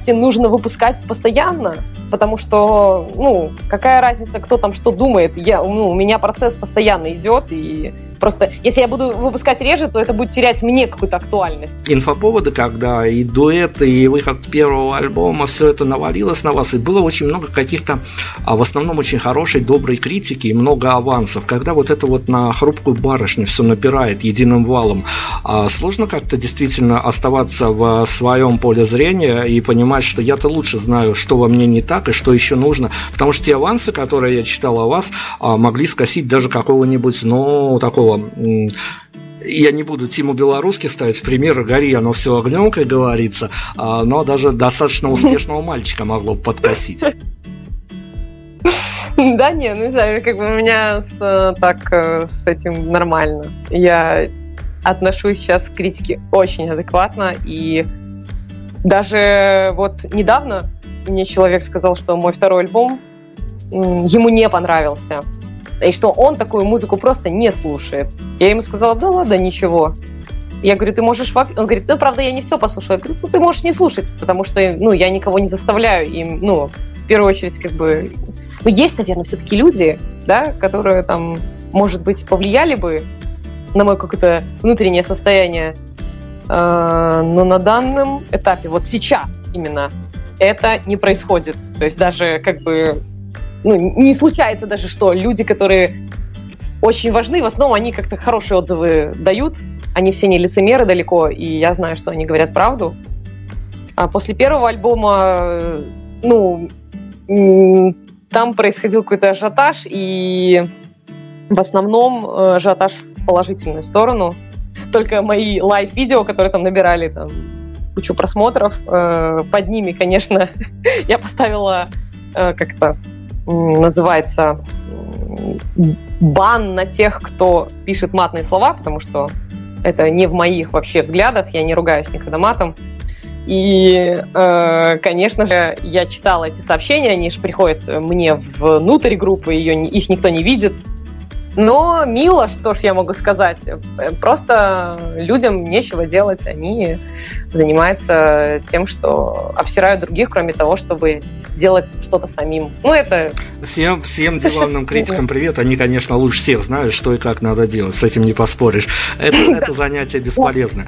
нужно выпускать постоянно, потому что, ну, какая разница, кто там что думает. Я, ну, у меня процесс постоянно идет, и Просто если я буду выпускать реже, то это будет терять мне какую-то актуальность. Инфоповоды, когда и дуэты, и выход первого альбома, все это навалилось на вас, и было очень много каких-то, а в основном очень хорошей, доброй критики и много авансов. Когда вот это вот на хрупкую барышню все напирает единым валом, а сложно как-то действительно оставаться в своем поле зрения и понимать, что я-то лучше знаю, что во мне не так и что еще нужно. Потому что те авансы, которые я читал о вас, а, могли скосить даже какого-нибудь, ну, такого я не буду Тиму Белорусски ставить в пример, гори оно все огнем, как говорится, а, но даже достаточно успешного мальчика могло подкосить. Да, не, ну не знаю, как бы у меня э, так э, с этим нормально. Я отношусь сейчас к критике очень адекватно, и даже вот недавно мне человек сказал, что мой второй альбом ему не понравился. И что он такую музыку просто не слушает. Я ему сказала, да ладно, ничего. Я говорю, ты можешь... Он говорит, ну, правда, я не все послушаю. Я говорю, ну, ты можешь не слушать, потому что, ну, я никого не заставляю им, ну, в первую очередь, как бы... Ну, есть, наверное, все-таки люди, да, которые там, может быть, повлияли бы на мое какое-то внутреннее состояние. Э, но на данном этапе, вот сейчас именно, это не происходит. То есть даже как бы ну, не случается даже, что люди, которые очень важны, в основном они как-то хорошие отзывы дают, они все не лицемеры далеко, и я знаю, что они говорят правду. А после первого альбома, ну, там происходил какой-то ажиотаж, и в основном э, ажиотаж в положительную сторону. Только мои лайв-видео, которые там набирали там, кучу просмотров, э, под ними, конечно, я поставила э, как-то называется бан на тех, кто пишет матные слова, потому что это не в моих вообще взглядах, я не ругаюсь никогда матом. И, э, конечно же, я читала эти сообщения, они же приходят мне внутрь группы, ее, их никто не видит. Но мило, что ж я могу сказать. Просто людям нечего делать, они занимаются тем, что обсирают других, кроме того, чтобы делать что-то самим. Ну, это... Всем, всем диванным критикам привет. Они, конечно, лучше всех знают, что и как надо делать. С этим не поспоришь. Это, это занятие бесполезно.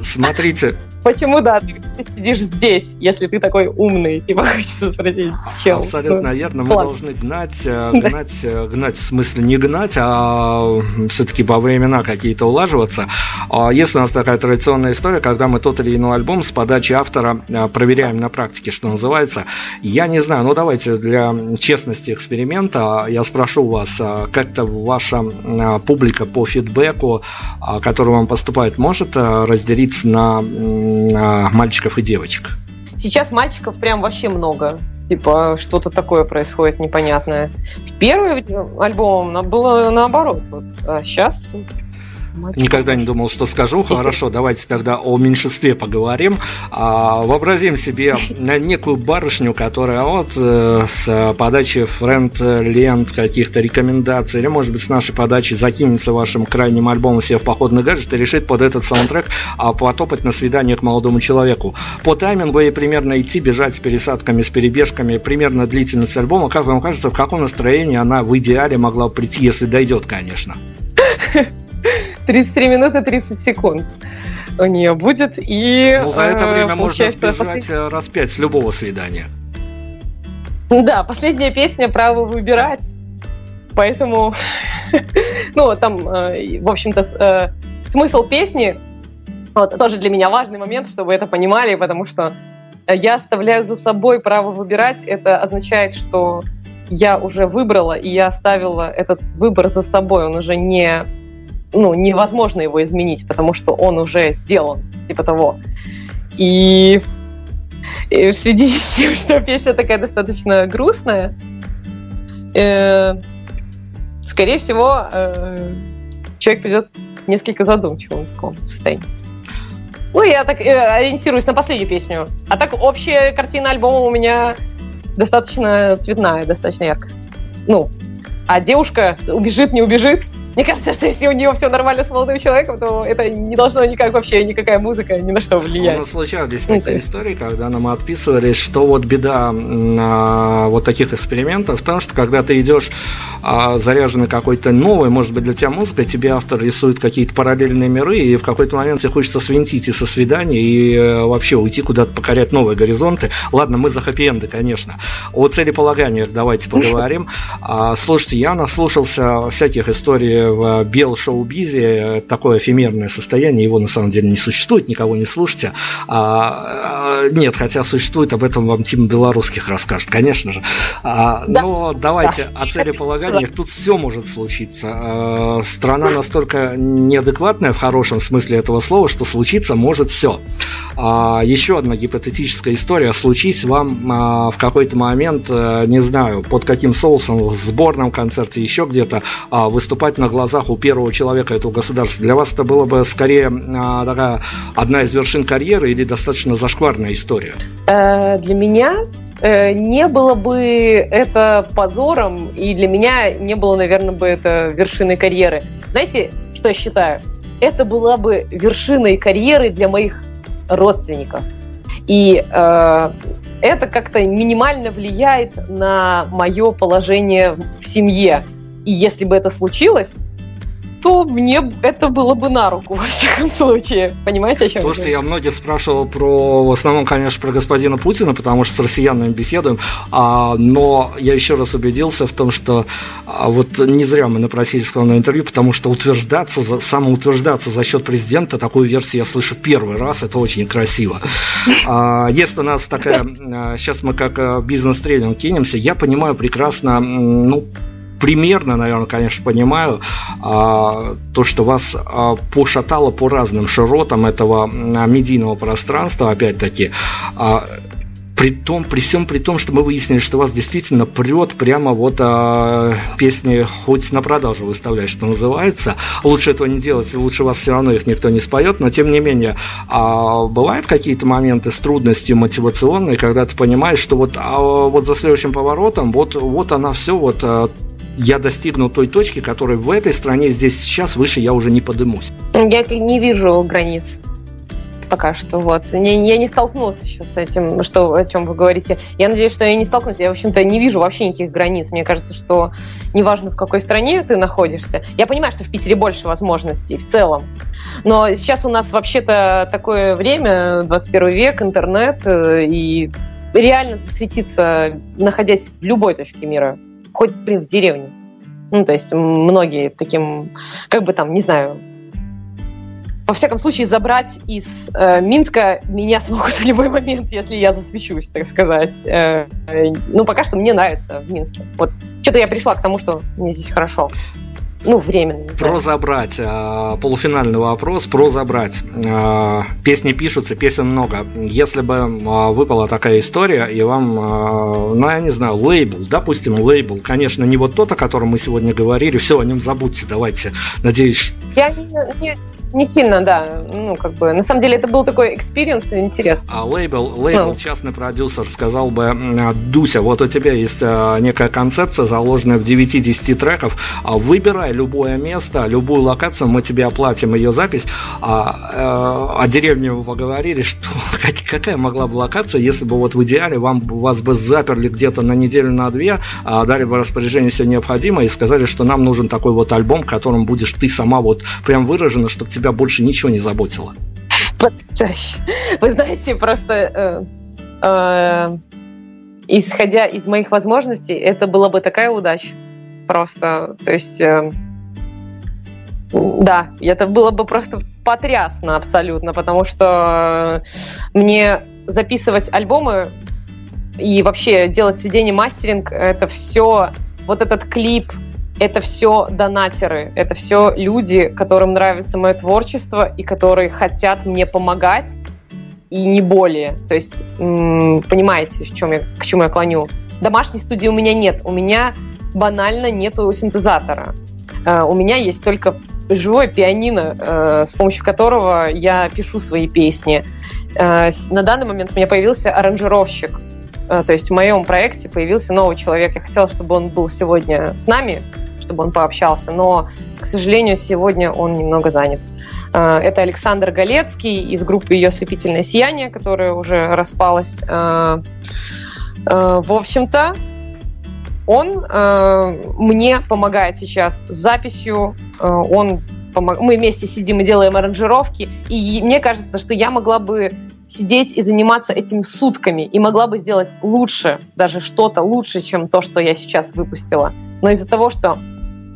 Смотрите, Почему, да, ты сидишь здесь, если ты такой умный, типа, хочется спросить, чем? Абсолютно верно, мы должны гнать, э, гнать, э, гнать, в смысле не гнать, а все-таки во времена какие-то улаживаться. А Если у нас такая традиционная история, когда мы тот или иной альбом с подачи автора э, проверяем на практике, что называется, я не знаю, ну давайте для честности эксперимента я спрошу вас, как-то ваша публика по фидбэку, который вам поступает, может разделиться на мальчиков и девочек? Сейчас мальчиков прям вообще много. Типа, что-то такое происходит непонятное. В первый альбом было наоборот. Вот. А сейчас Никогда не думал, что скажу. Хорошо, давайте тогда о меньшинстве поговорим. А, вообразим себе некую барышню, которая вот э, с подачи френд-лент, каких-то рекомендаций, или, может быть, с нашей подачи закинется вашим крайним альбомом себе в походный гаджет и решит под этот саундтрек а, потопать на свидание к молодому человеку. По таймингу ей примерно идти, бежать с пересадками, с перебежками, примерно длительность альбома. Как вам кажется, в каком настроении она в идеале могла прийти, если дойдет, конечно? 33 минуты 30 секунд у нее будет. И, ну, за это э, время можно сбежать послед... Э, раз пять с любого свидания. Да, последняя песня «Право выбирать». Поэтому, ну, там, э, в общем-то, смысл песни, вот, тоже для меня важный момент, чтобы это понимали, потому что я оставляю за собой право выбирать. Это означает, что я уже выбрала, и я оставила этот выбор за собой. Он уже не ну, невозможно его изменить, потому что он уже сделан, типа того. И, и в связи с тем, что песня такая достаточно грустная, э, скорее всего, э, человек придет несколько задумчивым в таком состоянии. Ну, я так э, ориентируюсь на последнюю песню. А так общая картина альбома у меня достаточно цветная, достаточно яркая. Ну, а девушка убежит, не убежит, мне кажется, что если у нее все нормально с молодым человеком, то это не должно никак вообще, никакая музыка ни на что влиять. У нас случались такие истории, когда нам отписывались, что вот беда а, вот таких экспериментов в том, что когда ты идешь а, заряженный какой-то новый, может быть, для тебя музыка, тебе автор рисует какие-то параллельные миры, и в какой-то момент тебе хочется свинтить и со свидания, и э, вообще уйти куда-то покорять новые горизонты. Ладно, мы за хэппи-энды, конечно. О целеполаганиях давайте поговорим. А, слушайте, я наслушался всяких историй в бел-шоу-бизе такое эфемерное состояние, его на самом деле не существует, никого не слушайте. А, а, нет, хотя существует, об этом вам Тим Белорусских расскажет, конечно же. А, да. Но давайте да. о целеполаганиях, тут все может случиться. А, страна настолько неадекватная в хорошем смысле этого слова, что случиться может все. А, еще одна гипотетическая история. Случись вам а, в какой-то момент, а, не знаю, под каким соусом, в сборном концерте, еще где-то а, выступать на глазах у первого человека этого государства, для вас это было бы скорее а, такая одна из вершин карьеры или достаточно зашкварная история? Э, для меня э, не было бы это позором, и для меня не было, наверное, бы это вершиной карьеры. Знаете, что я считаю? Это была бы вершиной карьеры для моих родственников. И э, это как-то минимально влияет на мое положение в семье. И если бы это случилось, то мне это было бы на руку, во всяком случае. Понимаете, о чем Слушайте, я многих спрашивал про, в основном, конечно, про господина Путина, потому что с россиянами беседуем, а, но я еще раз убедился в том, что а, вот не зря мы напросились к вам на интервью, потому что утверждаться, за, самоутверждаться за счет президента, такую версию я слышу первый раз, это очень красиво. А, если у нас такая, сейчас а, мы как а, бизнес-тренинг кинемся, я понимаю прекрасно, ну, примерно, наверное, конечно, понимаю, а, то, что вас а, пошатало по разным широтам этого медийного пространства, опять-таки, а, при том, при всем при том, что мы выяснили, что вас действительно прет прямо вот а, песни хоть на продажу выставлять, что называется. Лучше этого не делать, лучше вас все равно их никто не споет, но тем не менее, а, бывают какие-то моменты с трудностью мотивационные, когда ты понимаешь, что вот, а, вот за следующим поворотом, вот, вот она все, вот а, я достигну той точки, которой в этой стране здесь сейчас выше я уже не подымусь. Я не вижу границ пока что. Вот. Я, я не столкнулась еще с этим, что, о чем вы говорите. Я надеюсь, что я не столкнусь. Я, в общем-то, не вижу вообще никаких границ. Мне кажется, что неважно, в какой стране ты находишься. Я понимаю, что в Питере больше возможностей в целом. Но сейчас у нас вообще-то такое время, 21 век, интернет, э, и реально засветиться, находясь в любой точке мира хоть, блин, в деревне. Ну, то есть многие таким, как бы там, не знаю, во всяком случае, забрать из э, Минска меня смогут в любой момент, если я засвечусь, так сказать. Э, э, ну, пока что мне нравится в Минске. Вот что-то я пришла к тому, что мне здесь хорошо ну, временно. Про забрать. А, полуфинальный вопрос. Про забрать. А, песни пишутся, песен много. Если бы а, выпала такая история, и вам, ну, я не знаю, лейбл, допустим, лейбл, конечно, не вот тот, о котором мы сегодня говорили, все, о нем забудьте, давайте. Надеюсь... Я не, не, не сильно, да. Ну, как бы, на самом деле, это был такой experience интересный. А лейбл, лейбл ну. частный продюсер сказал бы, Дуся, вот у тебя есть некая концепция, заложенная в 9-10 треков, выбирай любое место, любую локацию, мы тебе оплатим ее запись. А, э, о деревне вы говорили, что какая могла бы локация, если бы вот в идеале вам, вас бы заперли где-то на неделю, на две, а дали бы распоряжение все необходимое и сказали, что нам нужен такой вот альбом, которым будешь ты сама вот прям выражена, чтобы тебя больше ничего не заботило. Вы знаете, просто э, э, исходя из моих возможностей, это была бы такая удача. Просто, то есть, э, да, это было бы просто потрясно абсолютно, потому что мне записывать альбомы и вообще делать сведение мастеринг, это все, вот этот клип, это все донатеры, это все люди, которым нравится мое творчество и которые хотят мне помогать, и не более. То есть, понимаете, в чем я, к чему я клоню. Домашней студии у меня нет. У меня банально нету синтезатора. Э, у меня есть только живое пианино, э, с помощью которого я пишу свои песни. Э, на данный момент у меня появился аранжировщик. То есть в моем проекте появился новый человек. Я хотела, чтобы он был сегодня с нами, чтобы он пообщался, но, к сожалению, сегодня он немного занят. Это Александр Галецкий из группы «Ее слепительное сияние», которая уже распалась. В общем-то, он э, мне помогает сейчас с записью, э, он помог... мы вместе сидим и делаем аранжировки, и мне кажется, что я могла бы сидеть и заниматься этим сутками, и могла бы сделать лучше, даже что-то лучше, чем то, что я сейчас выпустила. Но из-за того, что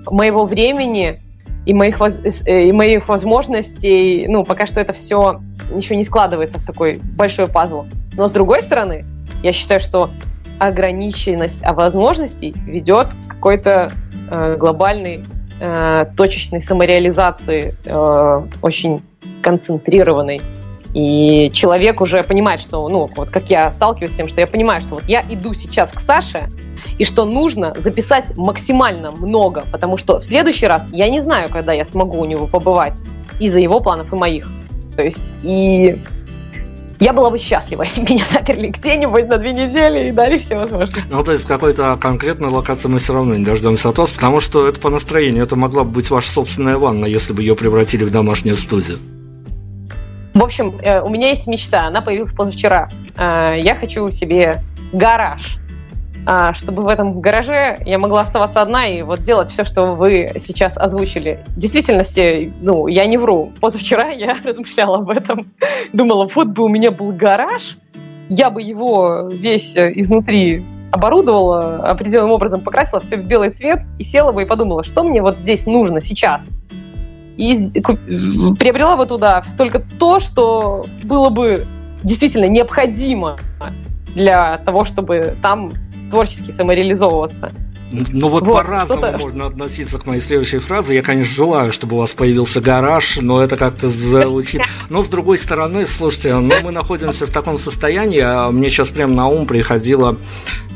моего времени и моих. Э, и моих возможностей, ну, пока что это все еще не складывается в такой большой пазл. Но с другой стороны, я считаю, что ограниченность а возможностей ведет к какой-то э, глобальной э, точечной самореализации, э, очень концентрированной. И человек уже понимает, что, ну, вот как я сталкиваюсь с тем, что я понимаю, что вот я иду сейчас к Саше, и что нужно записать максимально много, потому что в следующий раз я не знаю, когда я смогу у него побывать из-за его планов и моих. То есть, и я была бы счастлива, если меня заперли где-нибудь на две недели и дали все возможности. Ну, то есть какой-то конкретной локации мы все равно не дождемся от вас, потому что это по настроению, это могла бы быть ваша собственная ванна, если бы ее превратили в домашнюю студию. В общем, э, у меня есть мечта, она появилась позавчера. Э, я хочу себе гараж а, чтобы в этом гараже я могла оставаться одна и вот делать все, что вы сейчас озвучили. В действительности, ну, я не вру. Позавчера я размышляла об этом. Думала, вот бы у меня был гараж, я бы его весь изнутри оборудовала, определенным образом покрасила все в белый цвет и села бы и подумала, что мне вот здесь нужно сейчас. И приобрела бы туда только то, что было бы действительно необходимо для того, чтобы там творчески самореализовываться. Ну вот, вот по-разному можно относиться к моей следующей фразе. Я, конечно, желаю, чтобы у вас появился гараж, но это как-то звучит. Но с другой стороны, слушайте, ну мы находимся в таком состоянии, а мне сейчас прямо на ум приходило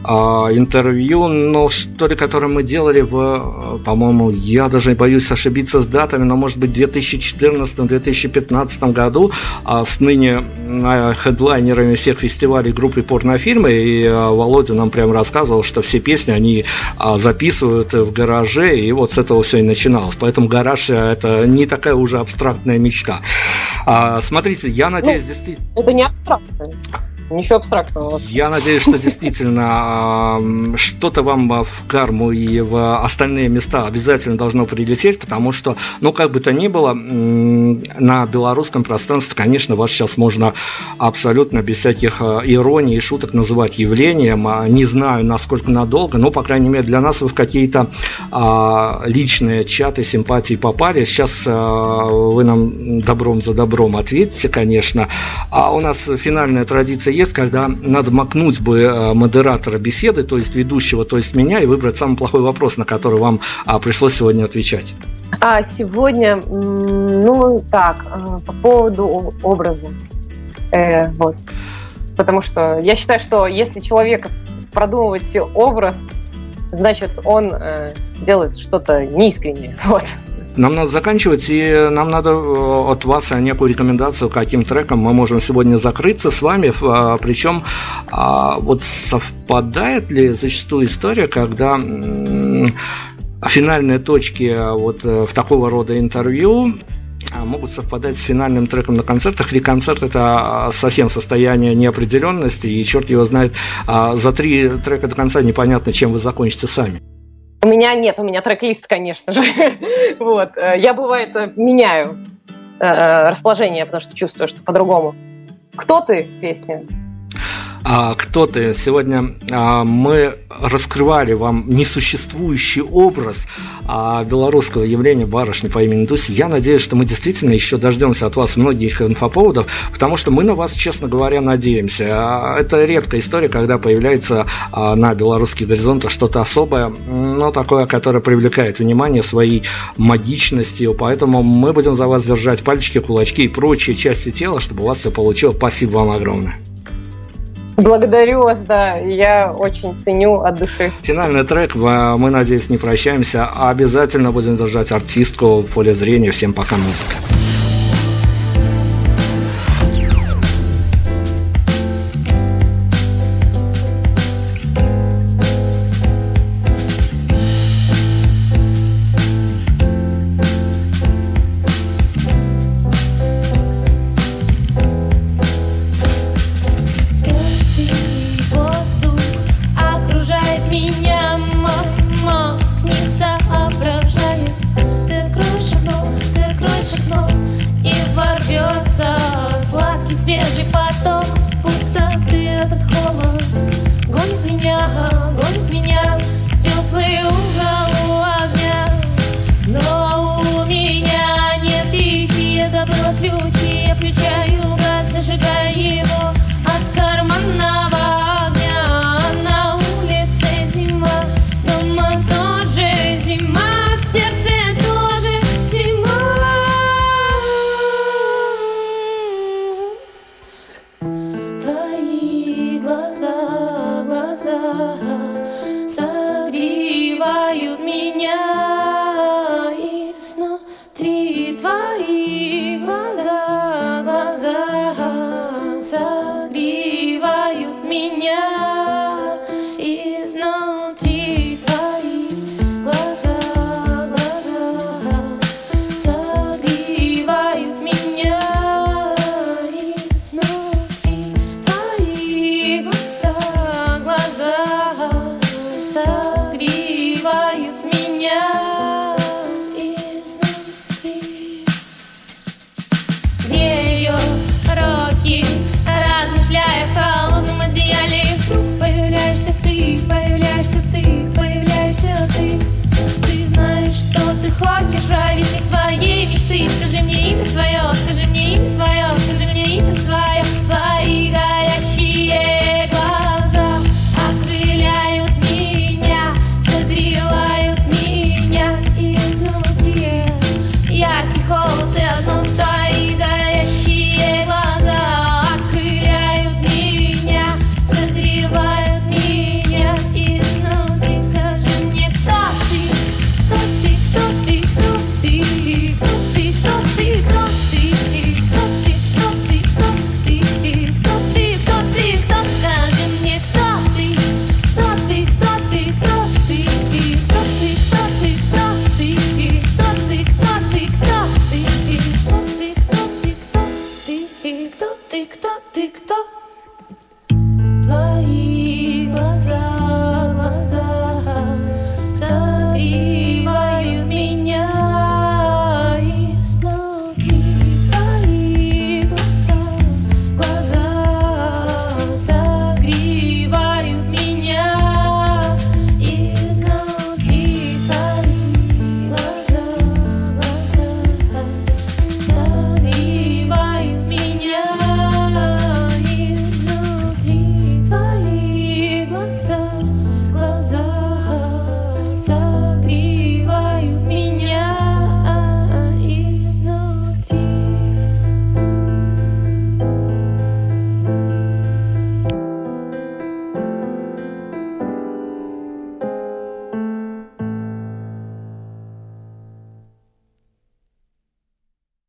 интервью, но что ли, которое мы делали в, по-моему, я даже боюсь ошибиться с датами, но может быть в 2014-2015 году а, с ныне а, хедлайнерами всех фестивалей группы порнофильмы, и Володя нам прям рассказывал, что все песни они записывают в гараже, и вот с этого все и начиналось. Поэтому гараж это не такая уже абстрактная мечта. Смотрите, я надеюсь, ну, действительно... Это не абстрактная. Ничего абстрактного. Я надеюсь, что действительно что-то вам в карму и в остальные места обязательно должно прилететь, потому что, ну, как бы то ни было, на белорусском пространстве, конечно, вас сейчас можно абсолютно без всяких а, ироний и шуток называть явлением. А, не знаю, насколько надолго, но, по крайней мере, для нас вы в какие-то а, личные чаты симпатии попали. Сейчас вы нам добром за добром ответите, конечно. А у нас финальная традиция есть, когда надо макнуть бы э, модератора беседы, то есть ведущего, то есть меня, и выбрать самый плохой вопрос, на который вам а, пришлось сегодня отвечать. А сегодня, ну так, э, по поводу образа. Э, вот. Потому что я считаю, что если человек продумывать образ, значит, он э, делает что-то неискреннее. Вот. Нам надо заканчивать, и нам надо э, от вас некую рекомендацию, каким треком мы можем сегодня закрыться с вами. А, Причем а, вот совпадает ли зачастую история, когда финальные точки вот э, в такого рода интервью а, могут совпадать с финальным треком на концертах, или концерт это совсем состояние неопределенности, и черт его знает, за три трека до конца непонятно, чем вы закончите сами. У меня нет, у меня трек-лист, конечно же. вот. Э, я, бывает, э, меняю э, расположение, потому что чувствую, что по-другому. «Кто ты» песня кто ты. Сегодня а, мы раскрывали вам несуществующий образ а, белорусского явления барышни по имени Дуси. Я надеюсь, что мы действительно еще дождемся от вас многих инфоповодов, потому что мы на вас, честно говоря, надеемся. А, это редкая история, когда появляется а, на белорусских горизонтах что-то особое, но такое, которое привлекает внимание своей магичностью. Поэтому мы будем за вас держать пальчики, кулачки и прочие части тела, чтобы у вас все получилось. Спасибо вам огромное. Благодарю вас, да, я очень ценю от души. Финальный трек, мы, надеюсь, не прощаемся, а обязательно будем держать артистку в поле зрения. Всем пока, музыка.